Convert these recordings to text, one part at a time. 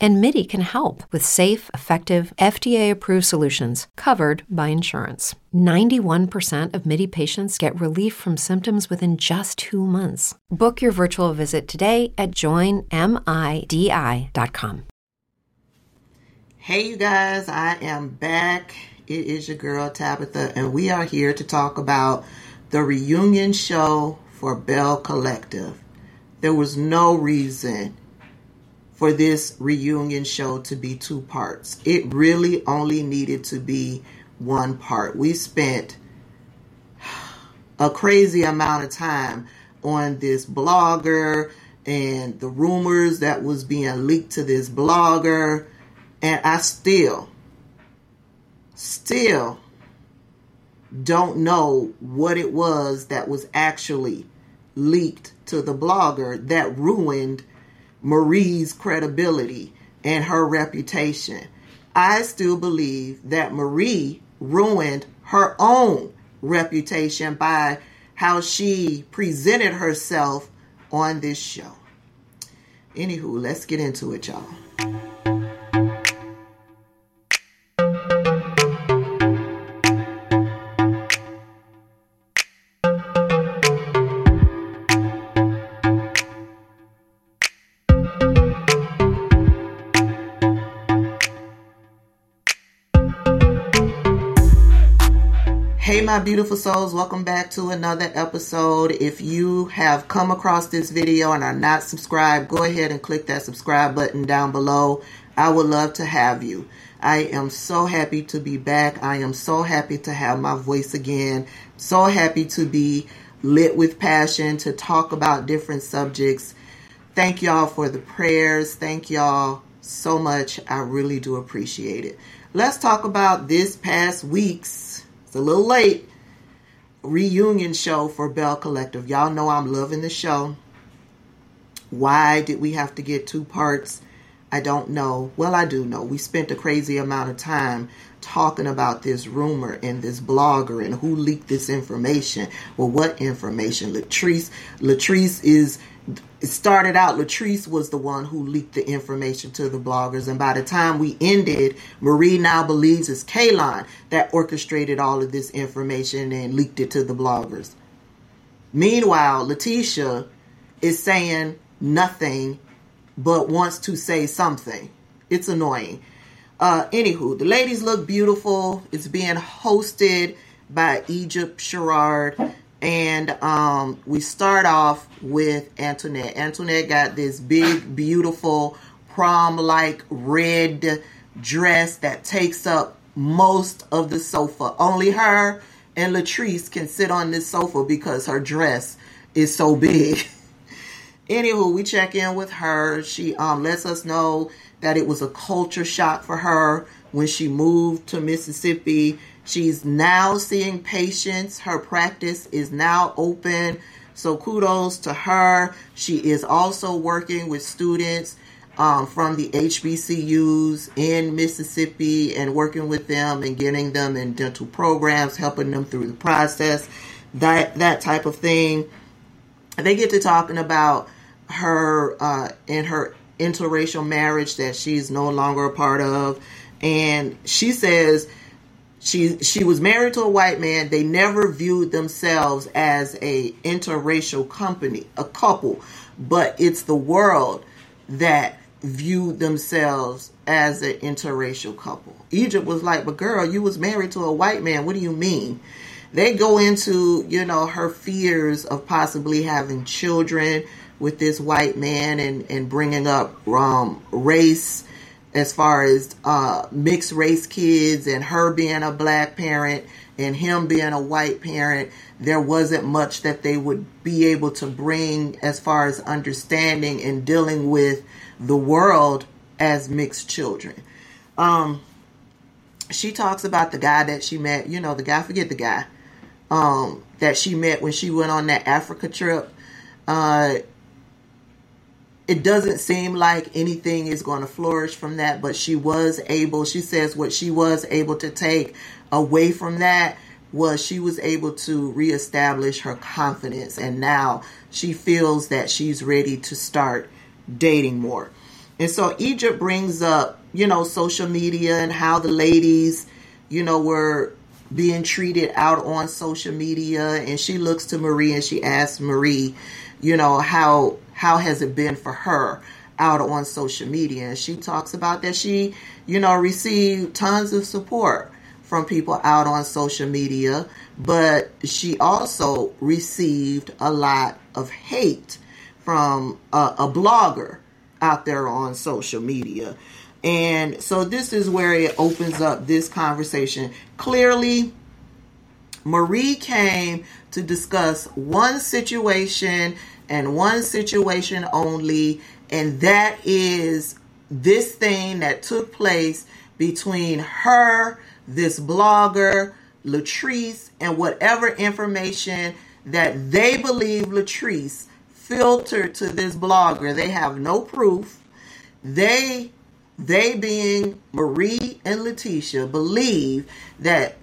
And MIDI can help with safe, effective, FDA approved solutions covered by insurance. 91% of MIDI patients get relief from symptoms within just two months. Book your virtual visit today at joinmidi.com. Hey, you guys, I am back. It is your girl Tabitha, and we are here to talk about the reunion show for Belle Collective. There was no reason for this reunion show to be two parts. It really only needed to be one part. We spent a crazy amount of time on this blogger and the rumors that was being leaked to this blogger and I still still don't know what it was that was actually leaked to the blogger that ruined Marie's credibility and her reputation. I still believe that Marie ruined her own reputation by how she presented herself on this show. Anywho, let's get into it, y'all. My beautiful souls, welcome back to another episode. If you have come across this video and are not subscribed, go ahead and click that subscribe button down below. I would love to have you. I am so happy to be back. I am so happy to have my voice again. So happy to be lit with passion to talk about different subjects. Thank y'all for the prayers. Thank y'all so much. I really do appreciate it. Let's talk about this past week's it's a little late. Reunion show for Belle Collective. Y'all know I'm loving the show. Why did we have to get two parts? I don't know. Well, I do know. We spent a crazy amount of time talking about this rumor and this blogger and who leaked this information. Well, what information? Latrice Latrice is it started out Latrice was the one who leaked the information to the bloggers, and by the time we ended, Marie now believes it's Kaylon that orchestrated all of this information and leaked it to the bloggers. Meanwhile, Letitia is saying nothing but wants to say something. It's annoying. Uh, anywho, the ladies look beautiful. It's being hosted by Egypt Sherrod. And um, we start off with Antoinette. Antoinette got this big, beautiful prom like red dress that takes up most of the sofa. Only her and Latrice can sit on this sofa because her dress is so big. Anywho, we check in with her. She um, lets us know that it was a culture shock for her when she moved to Mississippi She's now seeing patients. Her practice is now open. So kudos to her. She is also working with students um, from the HBCUs in Mississippi and working with them and getting them in dental programs, helping them through the process, that that type of thing. They get to talking about her uh, in her interracial marriage that she's no longer a part of, and she says she she was married to a white man. They never viewed themselves as a interracial company, a couple, but it's the world that viewed themselves as an interracial couple. Egypt was like, "But girl, you was married to a white man. What do you mean?" They go into, you know, her fears of possibly having children with this white man and and bringing up um, race as far as uh, mixed race kids and her being a black parent and him being a white parent, there wasn't much that they would be able to bring as far as understanding and dealing with the world as mixed children. Um, she talks about the guy that she met, you know, the guy, forget the guy, um, that she met when she went on that Africa trip. Uh, it doesn't seem like anything is going to flourish from that, but she was able, she says what she was able to take away from that was she was able to reestablish her confidence and now she feels that she's ready to start dating more. And so Egypt brings up, you know, social media and how the ladies, you know, were being treated out on social media and she looks to Marie and she asks Marie, you know, how how has it been for her out on social media? And she talks about that she, you know, received tons of support from people out on social media, but she also received a lot of hate from a, a blogger out there on social media. And so this is where it opens up this conversation. Clearly, Marie came to discuss one situation and one situation only, and that is this thing that took place between her, this blogger, Latrice, and whatever information that they believe Latrice filtered to this blogger. They have no proof. They they being Marie and Letitia believe that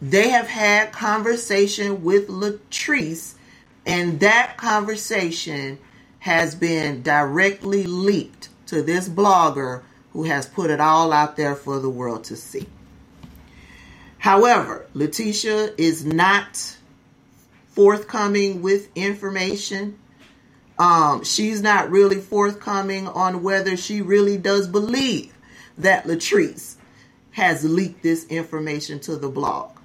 they have had conversation with Latrice and that conversation has been directly leaked to this blogger who has put it all out there for the world to see. However, Letitia is not forthcoming with information. Um, she's not really forthcoming on whether she really does believe that Latrice has leaked this information to the blog.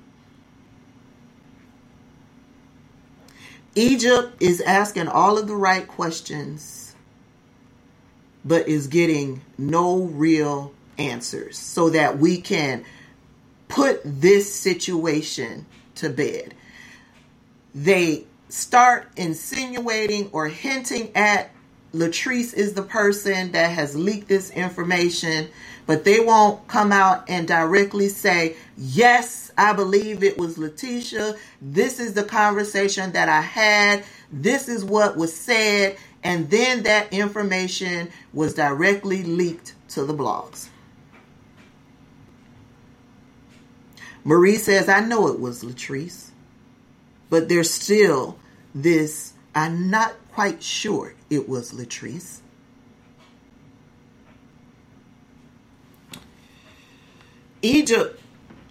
Egypt is asking all of the right questions, but is getting no real answers so that we can put this situation to bed. They start insinuating or hinting at Latrice is the person that has leaked this information, but they won't come out and directly say, Yes, I believe it was Letitia. This is the conversation that I had. This is what was said. And then that information was directly leaked to the blogs. Marie says, I know it was Latrice, but there's still this, I'm not quite sure it was Latrice. Egypt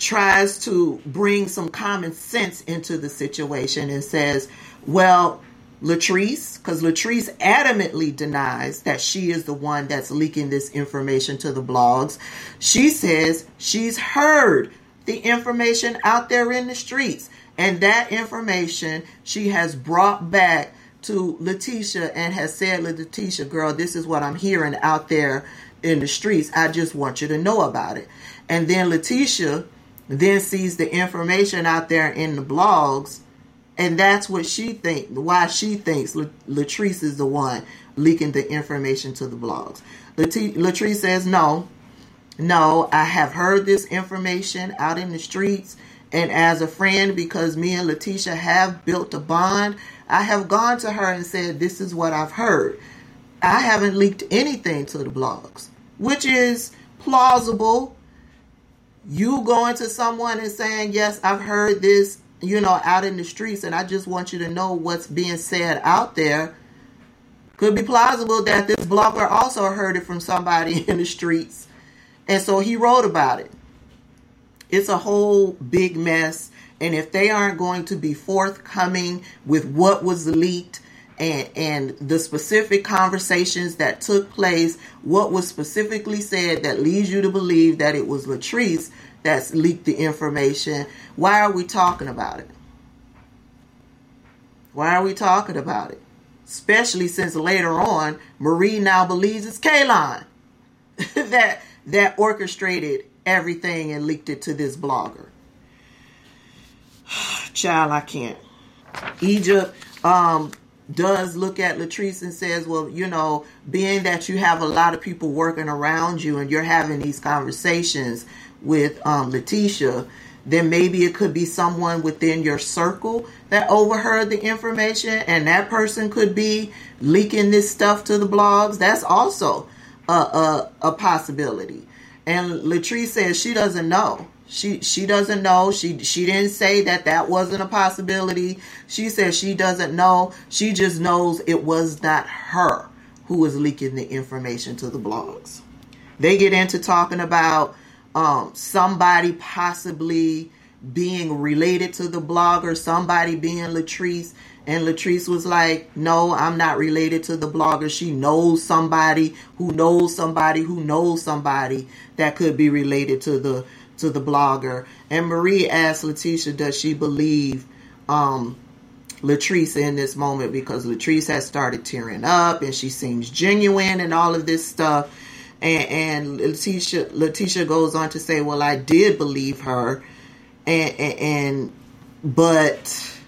tries to bring some common sense into the situation and says, well, Latrice, because Latrice adamantly denies that she is the one that's leaking this information to the blogs. She says she's heard the information out there in the streets. And that information she has brought back to Letitia and has said, Letitia, girl, this is what I'm hearing out there in the streets. I just want you to know about it. And then Letitia then sees the information out there in the blogs, and that's what she thinks, why she thinks Latrice is the one leaking the information to the blogs. Latrice says, no, no, I have heard this information out in the streets. And as a friend, because me and Letitia have built a bond, I have gone to her and said, This is what I've heard. I haven't leaked anything to the blogs, which is plausible. You going to someone and saying, Yes, I've heard this, you know, out in the streets, and I just want you to know what's being said out there. Could be plausible that this blogger also heard it from somebody in the streets and so he wrote about it. It's a whole big mess. And if they aren't going to be forthcoming with what was leaked and, and the specific conversations that took place, what was specifically said that leads you to believe that it was Latrice that's leaked the information, why are we talking about it? Why are we talking about it? Especially since later on, Marie now believes it's Kaylon that that orchestrated everything and leaked it to this blogger. Child, I can't. Egypt um, does look at Latrice and says, well, you know, being that you have a lot of people working around you and you're having these conversations with um, Letitia, then maybe it could be someone within your circle that overheard the information and that person could be leaking this stuff to the blogs. That's also a, a, a possibility. And Latrice says she doesn't know. She she doesn't know. She she didn't say that that wasn't a possibility. She says she doesn't know. She just knows it was not her who was leaking the information to the blogs. They get into talking about um, somebody possibly being related to the blogger, somebody being Latrice. And Latrice was like, No, I'm not related to the blogger. She knows somebody who knows somebody who knows somebody that could be related to the to the blogger. And Marie asked Letitia, does she believe um, Latrice in this moment because Latrice has started tearing up and she seems genuine and all of this stuff. And, and Letitia, Letitia goes on to say, well, I did believe her. And, and, and, but,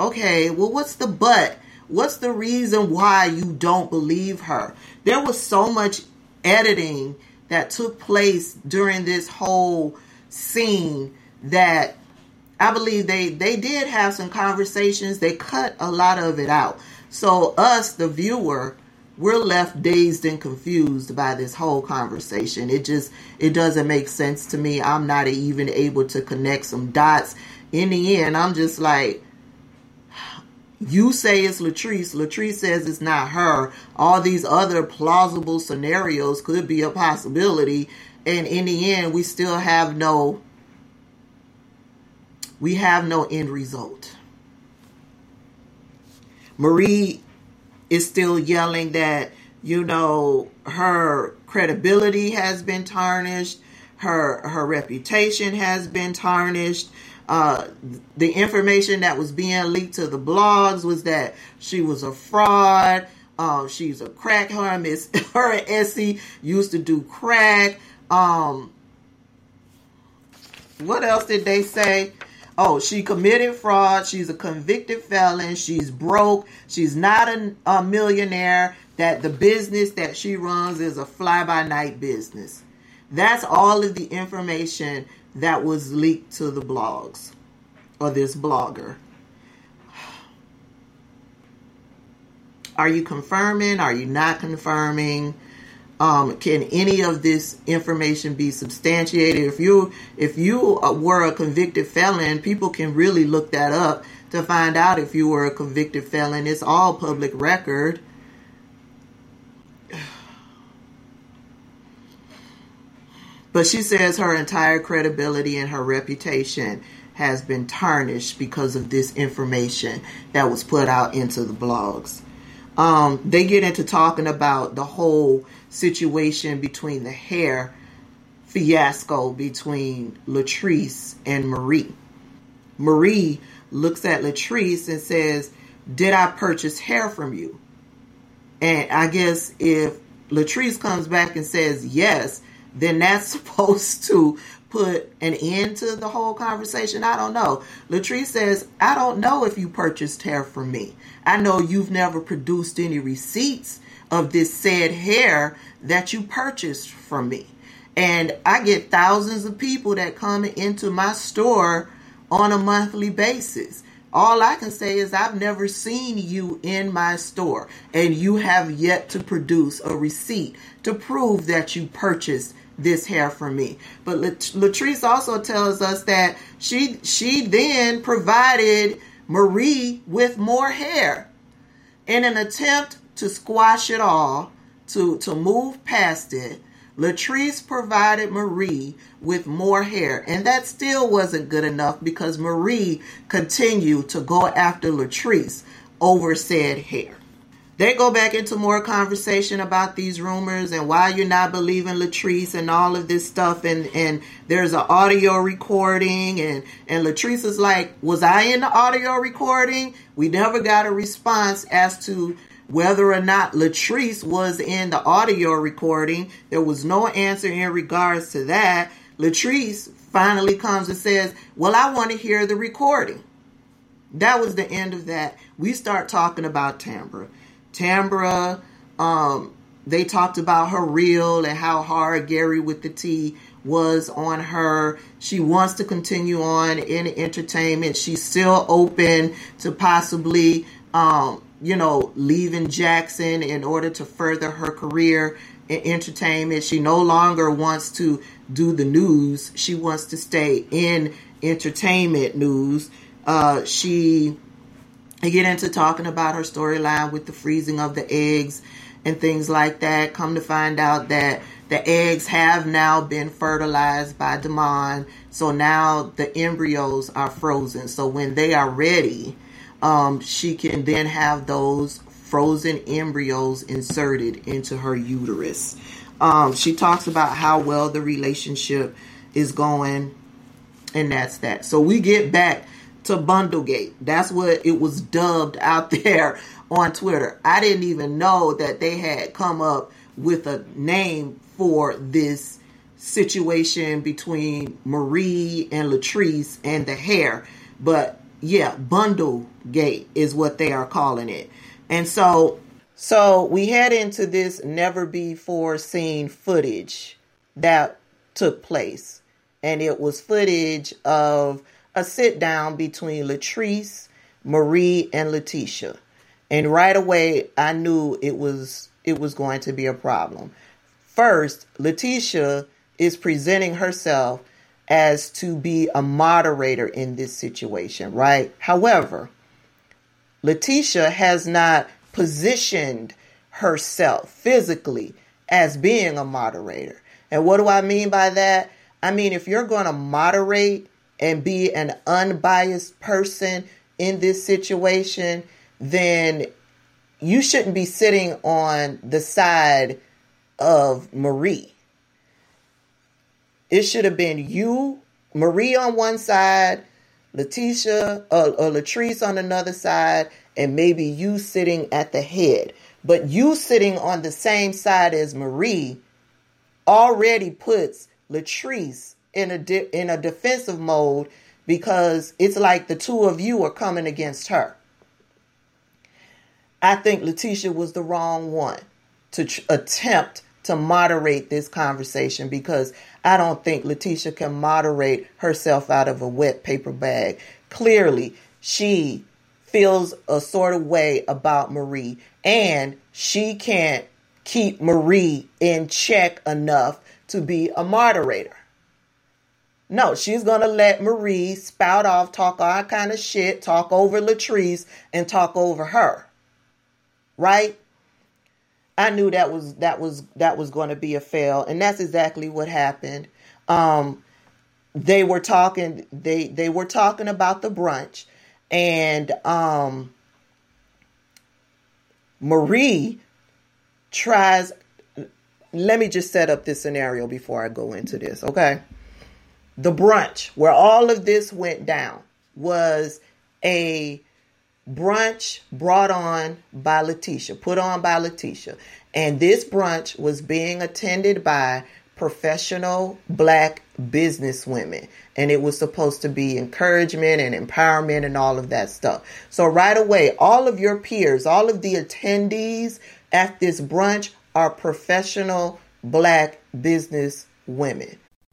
okay, well, what's the but? What's the reason why you don't believe her? There was so much editing that took place during this whole scene that I believe they they did have some conversations. They cut a lot of it out. So us, the viewer, we're left dazed and confused by this whole conversation. It just it doesn't make sense to me. I'm not even able to connect some dots. In the end, I'm just like you say it's Latrice. Latrice says it's not her. All these other plausible scenarios could be a possibility. And in the end, we still have no we have no end result. Marie is still yelling that, you know, her credibility has been tarnished, her her reputation has been tarnished uh, the information that was being leaked to the blogs was that she was a fraud. Um, she's a crack. Her Miss her and Essie used to do crack. Um, what else did they say? Oh, she committed fraud. She's a convicted felon. She's broke. She's not a, a millionaire. That the business that she runs is a fly by night business. That's all of the information that was leaked to the blogs or this blogger. Are you confirming? Are you not confirming? Um, can any of this information be substantiated? If you if you were a convicted felon, people can really look that up to find out if you were a convicted felon. It's all public record. But she says her entire credibility and her reputation has been tarnished because of this information that was put out into the blogs. Um, they get into talking about the whole situation between the hair fiasco between Latrice and Marie. Marie looks at Latrice and says, Did I purchase hair from you? And I guess if Latrice comes back and says yes, then that's supposed to put an end to the whole conversation. I don't know. Latrice says, I don't know if you purchased hair from me. I know you've never produced any receipts of this said hair that you purchased from me. And I get thousands of people that come into my store on a monthly basis. All I can say is I've never seen you in my store and you have yet to produce a receipt to prove that you purchased this hair from me. But Latrice also tells us that she she then provided Marie with more hair in an attempt to squash it all, to to move past it. Latrice provided Marie with more hair, and that still wasn't good enough because Marie continued to go after Latrice over said hair. They go back into more conversation about these rumors and why you're not believing Latrice and all of this stuff. And, and there's an audio recording. And, and Latrice is like, Was I in the audio recording? We never got a response as to whether or not Latrice was in the audio recording. There was no answer in regards to that. Latrice finally comes and says, Well, I want to hear the recording. That was the end of that. We start talking about Tambra. Tambra, um, they talked about her reel and how hard Gary with the T was on her. She wants to continue on in entertainment. She's still open to possibly, um, you know, leaving Jackson in order to further her career in entertainment. She no longer wants to do the news. She wants to stay in entertainment news. Uh, she I get into talking about her storyline with the freezing of the eggs and things like that. Come to find out that the eggs have now been fertilized by Demond, so now the embryos are frozen. So when they are ready, um, she can then have those frozen embryos inserted into her uterus. Um, she talks about how well the relationship is going, and that's that. So we get back to Bundlegate. That's what it was dubbed out there on Twitter. I didn't even know that they had come up with a name for this situation between Marie and Latrice and the hair. But yeah, Bundlegate is what they are calling it. And so so we head into this never before seen footage that took place. And it was footage of a sit down between Latrice, Marie, and Letitia. And right away I knew it was it was going to be a problem. First, Letitia is presenting herself as to be a moderator in this situation, right? However, Letitia has not positioned herself physically as being a moderator. And what do I mean by that? I mean, if you're going to moderate and be an unbiased person in this situation, then you shouldn't be sitting on the side of Marie. It should have been you, Marie on one side, Letitia uh, or Latrice on another side, and maybe you sitting at the head. But you sitting on the same side as Marie already puts Latrice in a de- in a defensive mode because it's like the two of you are coming against her. I think Letitia was the wrong one to tr- attempt to moderate this conversation because I don't think Letitia can moderate herself out of a wet paper bag. Clearly, she feels a sort of way about Marie and she can't keep Marie in check enough to be a moderator. No, she's gonna let Marie spout off, talk all kind of shit, talk over Latrice, and talk over her. Right? I knew that was that was that was to be a fail, and that's exactly what happened. Um, they were talking they they were talking about the brunch, and um, Marie tries. Let me just set up this scenario before I go into this, okay? The brunch where all of this went down was a brunch brought on by Letitia, put on by Letitia. And this brunch was being attended by professional black business women. And it was supposed to be encouragement and empowerment and all of that stuff. So, right away, all of your peers, all of the attendees at this brunch are professional black business women.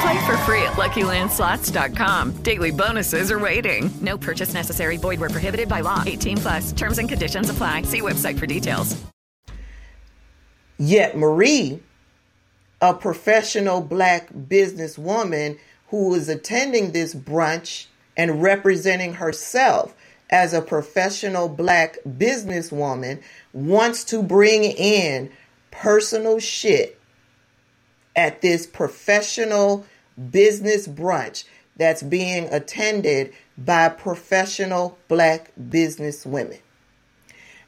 Play for free at LuckyLandSlots.com. Daily bonuses are waiting. No purchase necessary. Void where prohibited by law. 18 plus. Terms and conditions apply. See website for details. Yet Marie, a professional black businesswoman who is attending this brunch and representing herself as a professional black businesswoman, wants to bring in personal shit at this professional business brunch that's being attended by professional black business women.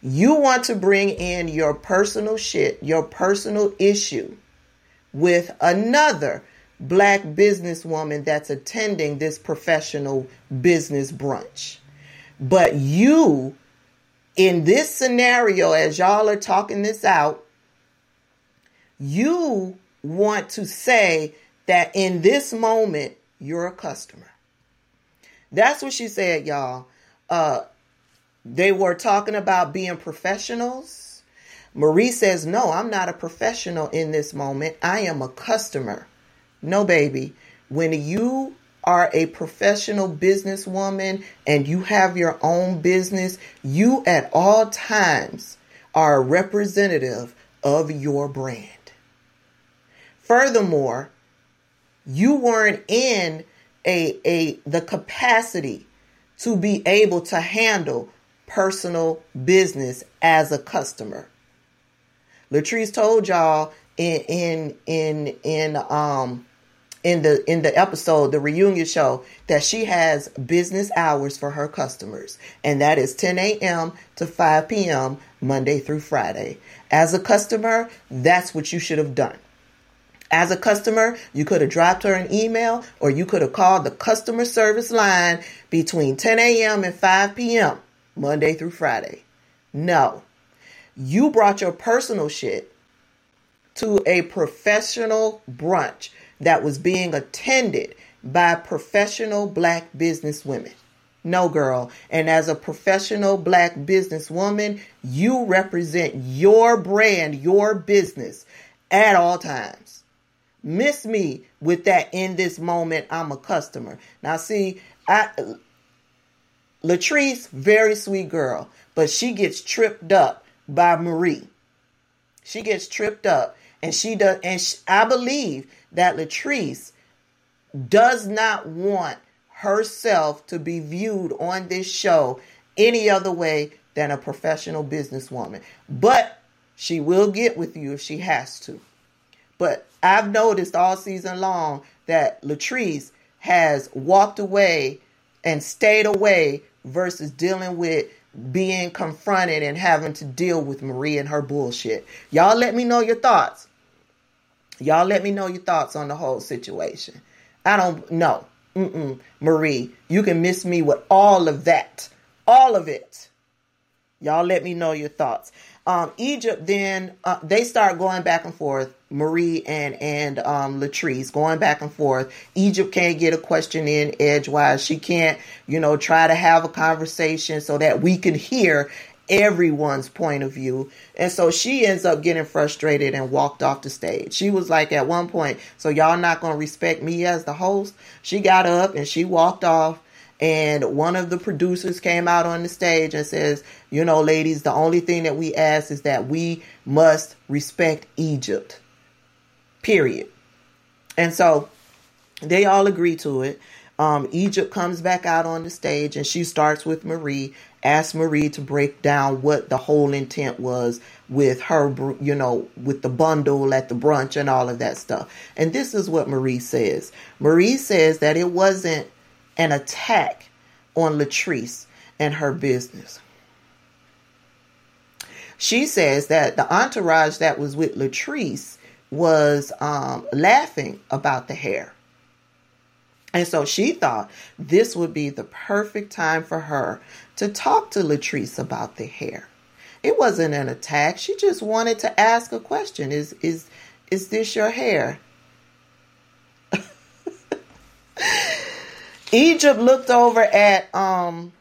You want to bring in your personal shit, your personal issue with another black businesswoman that's attending this professional business brunch. But you, in this scenario, as y'all are talking this out, you want to say that in this moment, you're a customer. That's what she said, y'all. Uh, they were talking about being professionals. Marie says, No, I'm not a professional in this moment. I am a customer. No, baby. When you are a professional businesswoman and you have your own business, you at all times are a representative of your brand. Furthermore, you weren't in a, a the capacity to be able to handle personal business as a customer. Latrice told y'all in in in in um in the in the episode the reunion show that she has business hours for her customers. And that is 10 a.m to 5 p.m monday through friday. As a customer that's what you should have done as a customer you could have dropped her an email or you could have called the customer service line between 10 a.m and 5 p.m monday through friday no you brought your personal shit to a professional brunch that was being attended by professional black business women. No, girl. And as a professional black businesswoman, you represent your brand, your business at all times. Miss me with that in this moment, I'm a customer. Now, see, I. Latrice, very sweet girl, but she gets tripped up by Marie. She gets tripped up, and she does, and she, I believe that Latrice does not want herself to be viewed on this show any other way than a professional businesswoman. But she will get with you if she has to. But I've noticed all season long that Latrice has walked away and stayed away versus dealing with being confronted and having to deal with Marie and her bullshit. Y'all let me know your thoughts. Y'all let me know your thoughts on the whole situation. I don't know. Mm-mm. Marie, you can miss me with all of that. All of it. Y'all let me know your thoughts. Um, Egypt then uh, they start going back and forth. Marie and and um, Latrice going back and forth. Egypt can't get a question in edgewise. She can't, you know, try to have a conversation so that we can hear everyone's point of view. And so she ends up getting frustrated and walked off the stage. She was like at one point, so y'all not going to respect me as the host. She got up and she walked off. And one of the producers came out on the stage and says, you know, ladies, the only thing that we ask is that we must respect Egypt. Period. And so they all agree to it. Um, Egypt comes back out on the stage and she starts with Marie asks Marie to break down what the whole intent was with her, you know, with the bundle at the brunch and all of that stuff. And this is what Marie says. Marie says that it wasn't an attack on Latrice and her business. She says that the entourage that was with Latrice was um, laughing about the hair. And so she thought this would be the perfect time for her to talk to Latrice about the hair. It wasn't an attack. She just wanted to ask a question. Is is is this your hair? Egypt looked over at um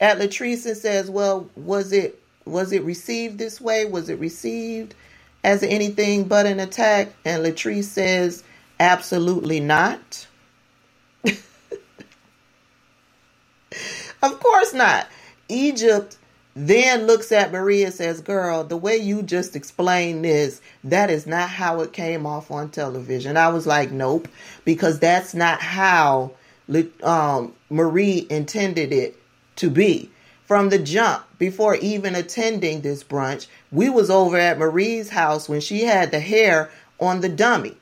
at Latrice and says, "Well, was it was it received this way? Was it received as anything but an attack? And Latrice says, absolutely not. of course not. Egypt then looks at Maria and says, Girl, the way you just explained this, that is not how it came off on television. I was like, Nope, because that's not how um, Marie intended it to be. From the jump, before even attending this brunch, we was over at Marie's house when she had the hair on the dummy.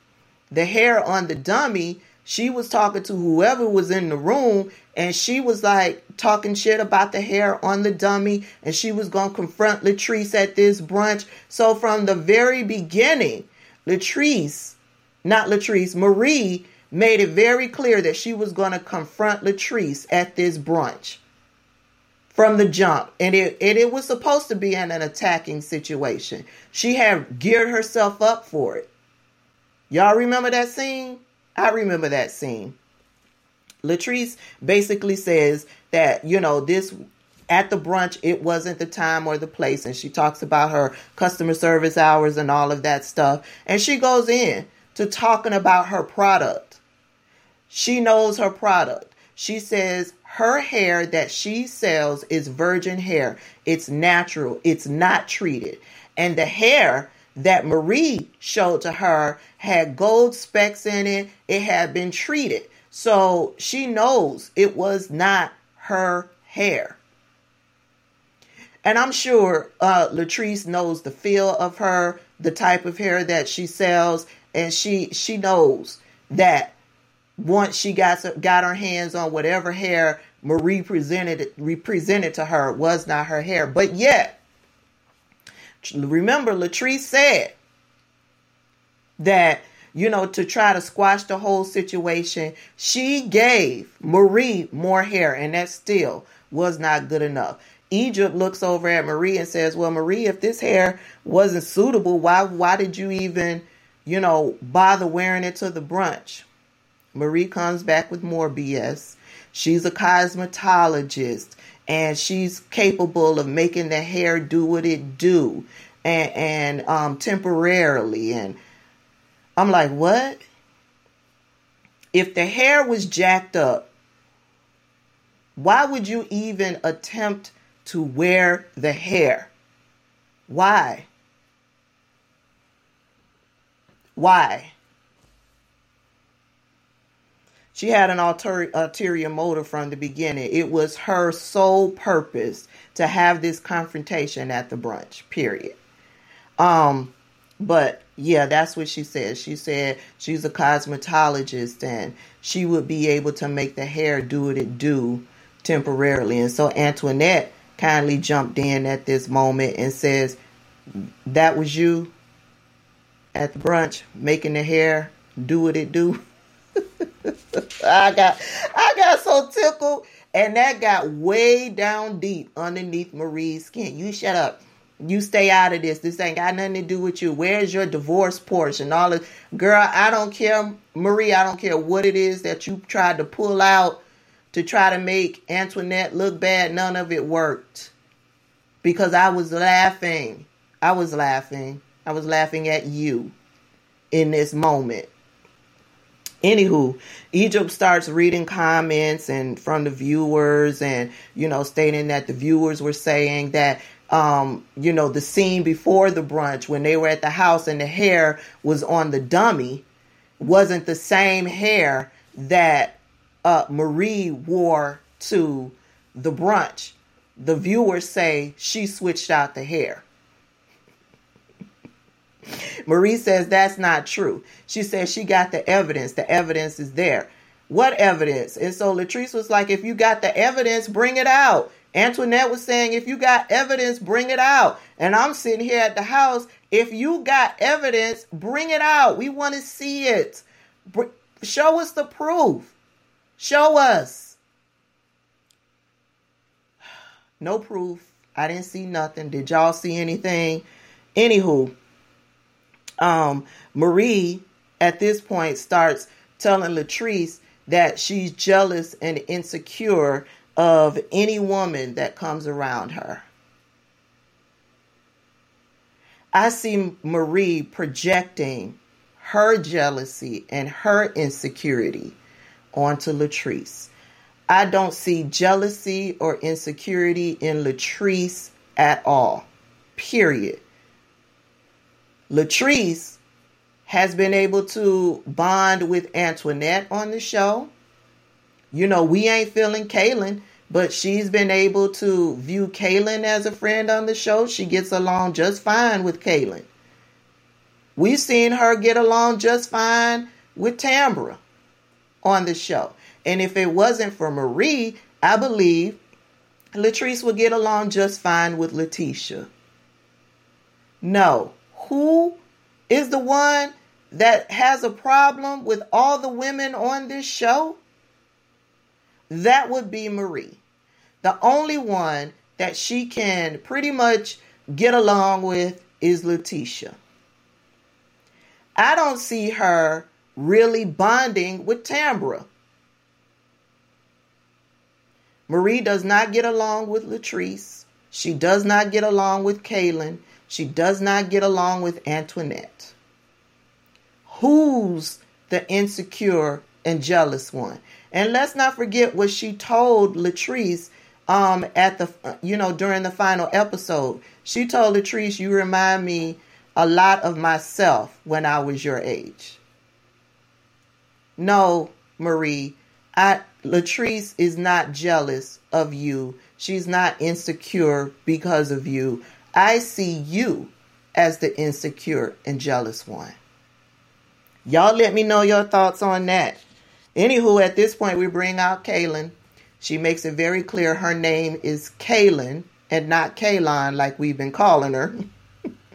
The hair on the dummy she was talking to whoever was in the room and she was like talking shit about the hair on the dummy and she was going to confront Latrice at this brunch. So from the very beginning, Latrice, not Latrice, Marie made it very clear that she was going to confront Latrice at this brunch from the jump. And it, and it was supposed to be in an attacking situation. She had geared herself up for it. Y'all remember that scene? I remember that scene. Latrice basically says that, you know, this at the brunch, it wasn't the time or the place. And she talks about her customer service hours and all of that stuff. And she goes in to talking about her product. She knows her product. She says her hair that she sells is virgin hair. It's natural. It's not treated. And the hair that Marie showed to her had gold specks in it. It had been treated. So she knows it was not her hair. And I'm sure uh, Latrice knows the feel of her, the type of hair that she sells, and she she knows that once she got got her hands on whatever hair Marie presented represented to her was not her hair. But yet Remember, Latrice said that, you know, to try to squash the whole situation, she gave Marie more hair, and that still was not good enough. Egypt looks over at Marie and says, Well, Marie, if this hair wasn't suitable, why why did you even, you know, bother wearing it to the brunch? Marie comes back with more BS. She's a cosmetologist and she's capable of making the hair do what it do and, and um, temporarily. And I'm like, what? If the hair was jacked up, why would you even attempt to wear the hair? Why? Why? She had an ulterior, ulterior motive from the beginning. It was her sole purpose to have this confrontation at the brunch, period. Um, but yeah, that's what she said. She said she's a cosmetologist and she would be able to make the hair do what it do temporarily. And so Antoinette kindly jumped in at this moment and says, That was you at the brunch making the hair do what it do. I got I got so tickled and that got way down deep underneath Marie's skin. You shut up. You stay out of this. This ain't got nothing to do with you. Where's your divorce portion? All of girl, I don't care, Marie. I don't care what it is that you tried to pull out to try to make Antoinette look bad. None of it worked because I was laughing. I was laughing. I was laughing at you in this moment. Anywho, Egypt starts reading comments and from the viewers and, you know, stating that the viewers were saying that, um, you know, the scene before the brunch when they were at the house and the hair was on the dummy wasn't the same hair that uh, Marie wore to the brunch. The viewers say she switched out the hair. Marie says that's not true. She says she got the evidence. The evidence is there. What evidence? And so Latrice was like, if you got the evidence, bring it out. Antoinette was saying, if you got evidence, bring it out. And I'm sitting here at the house. If you got evidence, bring it out. We want to see it. Show us the proof. Show us. No proof. I didn't see nothing. Did y'all see anything? Anywho, um, Marie at this point starts telling Latrice that she's jealous and insecure of any woman that comes around her. I see Marie projecting her jealousy and her insecurity onto Latrice. I don't see jealousy or insecurity in Latrice at all. Period. Latrice has been able to bond with Antoinette on the show. You know, we ain't feeling Kaylin, but she's been able to view Kaylin as a friend on the show. She gets along just fine with Kaylin. We've seen her get along just fine with Tambra on the show. And if it wasn't for Marie, I believe Latrice would get along just fine with Lateshia. No. Who is the one that has a problem with all the women on this show? That would be Marie. The only one that she can pretty much get along with is Lateshia. I don't see her really bonding with Tambra. Marie does not get along with Latrice. She does not get along with Kaylin. She does not get along with Antoinette. Who's the insecure and jealous one? And let's not forget what she told Latrice um, at the you know during the final episode. She told Latrice, "You remind me a lot of myself when I was your age." No, Marie, I Latrice is not jealous of you. She's not insecure because of you. I see you as the insecure and jealous one. Y'all let me know your thoughts on that. Anywho, at this point, we bring out Kaylin. She makes it very clear her name is Kaylin and not Kaylon like we've been calling her.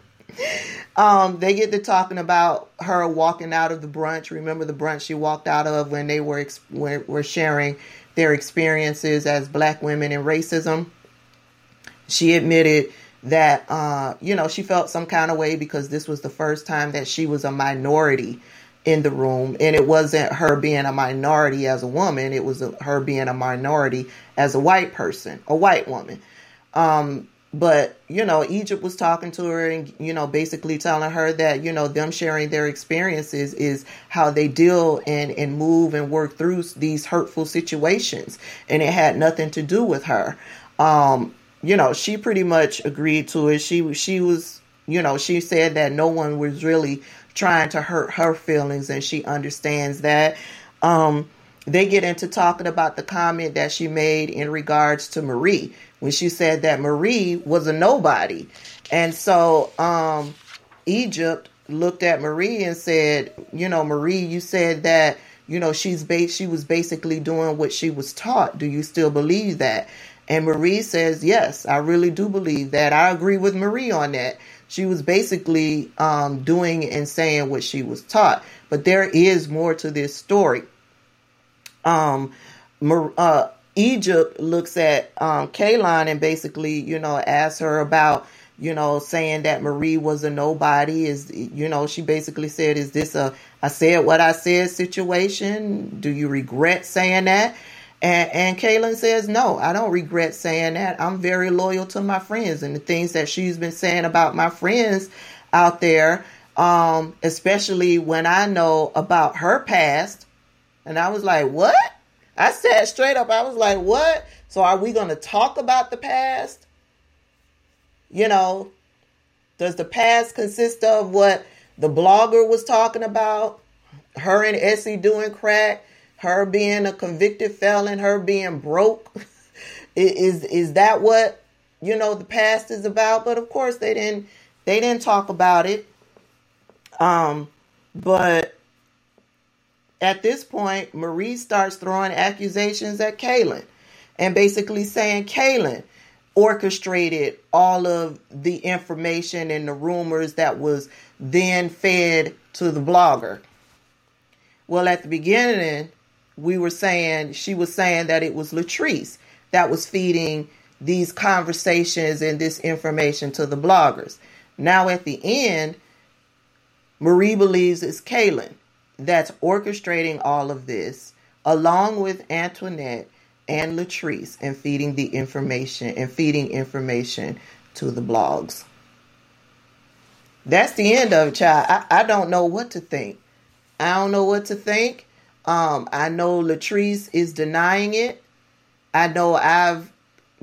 um, they get to talking about her walking out of the brunch. Remember the brunch she walked out of when they were ex- were, were sharing their experiences as black women in racism. She admitted that uh, you know she felt some kind of way because this was the first time that she was a minority in the room. And it wasn't her being a minority as a woman. It was her being a minority as a white person a white woman. Um, but you know egypt was talking to her and you know basically telling her that you know them sharing their experiences is how they deal and and move and work through these hurtful situations. And it had nothing to do with her. Um, you know she pretty much agreed to it she she was you know she said that no one was really trying to hurt her feelings and she understands that. Um, they get into talking about the comment that she made in regards to Marie when she said that Marie was a nobody. And so um, Egypt looked at Marie and said, you know, Marie, you said that, you know, she's ba- she was basically doing what she was taught. Do you still believe that? And Marie says, yes, I really do believe that. I agree with Marie on that she was basically um, doing and saying what she was taught. But there is more to this story. Um, uh, Egypt looks at um, and basically, you know, asks her about, you know, saying that Marie was a nobody. Is you know, she basically said, "Is this a I said what I said situation? Do you regret saying that?" And, and Kaylin says, no, I don't regret saying that. I'm very loyal to my friends and the things that she's been saying about my friends out there, um, especially when I know about her past. And I was like, what? I said straight up, I was like, what? So are we going to talk about the past? You know, does the past consist of what the blogger was talking about? Her and Essie doing crack? Her being a convicted felon, her being broke. is is that what you know the past is about? But of course they didn't they didn't talk about it. Um, but at this point, Marie starts throwing accusations at Kaylin and basically saying Kaylin orchestrated all of the information and the rumors that was then fed to the blogger. Well, at the beginning, we were saying, she was saying that it was Latrice that was feeding these conversations and this information to the bloggers. Now at the end, Marie believes it's Kaylin that's orchestrating all of this, along with Antoinette and Latrice, and feeding the information and feeding information to the blogs. that's the end of it, child. I, I don't know what to think. I don't know what to think. Um, I know Latrice is denying it. I know I've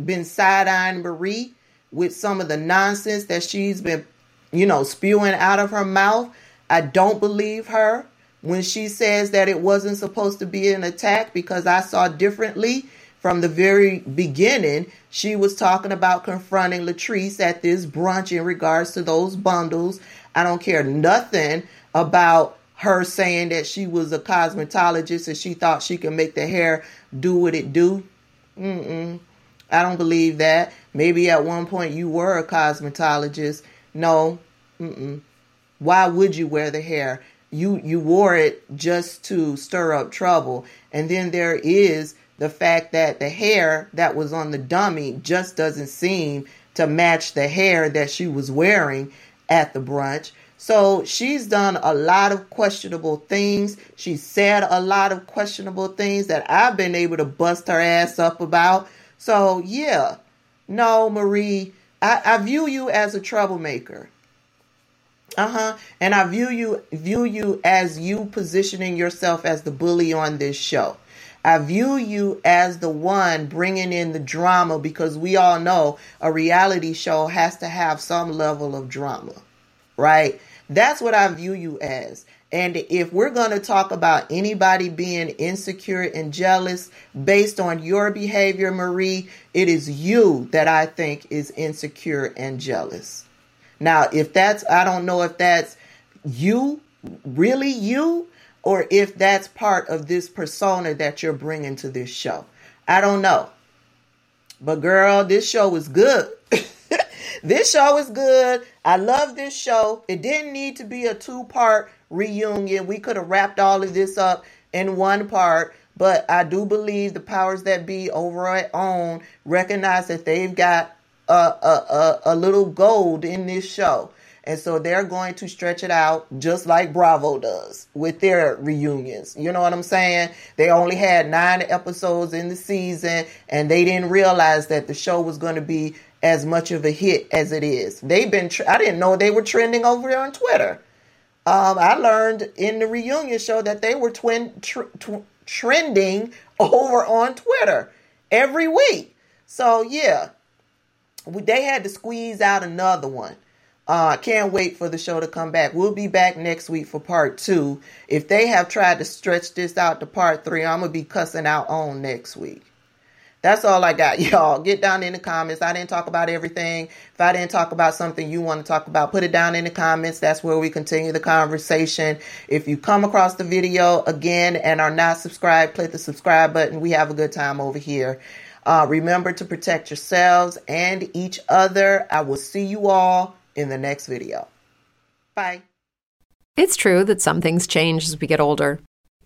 been side eyeing Marie with some of the nonsense that she's been, you know, spewing out of her mouth. I don't believe her when she says that it wasn't supposed to be an attack because I saw differently from the very beginning. She was talking about confronting Latrice at this brunch in regards to those bundles. I don't care nothing about her saying that she was a cosmetologist and she thought she could make the hair do what it do. Mm-mm. I don't believe that. Maybe at one point you were a cosmetologist. No. Mm-mm. Why would you wear the hair? You you wore it just to stir up trouble. And then there is the fact that the hair that was on the dummy just doesn't seem to match the hair that she was wearing at the brunch. So she's done a lot of questionable things. She said a lot of questionable things that I've been able to bust her ass up about. So yeah, no, Marie, I, I view you as a troublemaker. Uh-huh. And I view you view you as you positioning yourself as the bully on this show. I view you as the one bringing in the drama because we all know a reality show has to have some level of drama, right? That's what I view you as. And if we're going to talk about anybody being insecure and jealous based on your behavior, Marie, it is you that I think is insecure and jealous. Now, if that's, I don't know if that's you, really you, or if that's part of this persona that you're bringing to this show. I don't know. But girl, this show is good. this show is good. I love this show. It didn't need to be a two part reunion. We could have wrapped all of this up in one part. But I do believe the powers that be over at OWN recognize that they've got a, a, a, a little gold in this show. And so they're going to stretch it out just like Bravo does with their reunions. You know what I'm saying? They only had nine episodes in the season and they didn't realize that the show was going to be as much of a hit as it is. They've been, I didn't know they were trending over there on Twitter. Um, I learned in the reunion show that they were twin, tr- tw- trending over on Twitter every week. So yeah, they had to squeeze out another one. Uh, can't wait for the show to come back. We'll be back next week for part two. If they have tried to stretch this out to part three, I'm gonna be cussing out on next week. That's all I got, y'all. Get down in the comments. I didn't talk about everything. If I didn't talk about something you want to talk about, put it down in the comments. That's where we continue the conversation. If you come across the video again and are not subscribed, click the subscribe button. We have a good time over here. Uh, remember to protect yourselves and each other. I will see you all in the next video. Bye. It's true that some things change as we get older.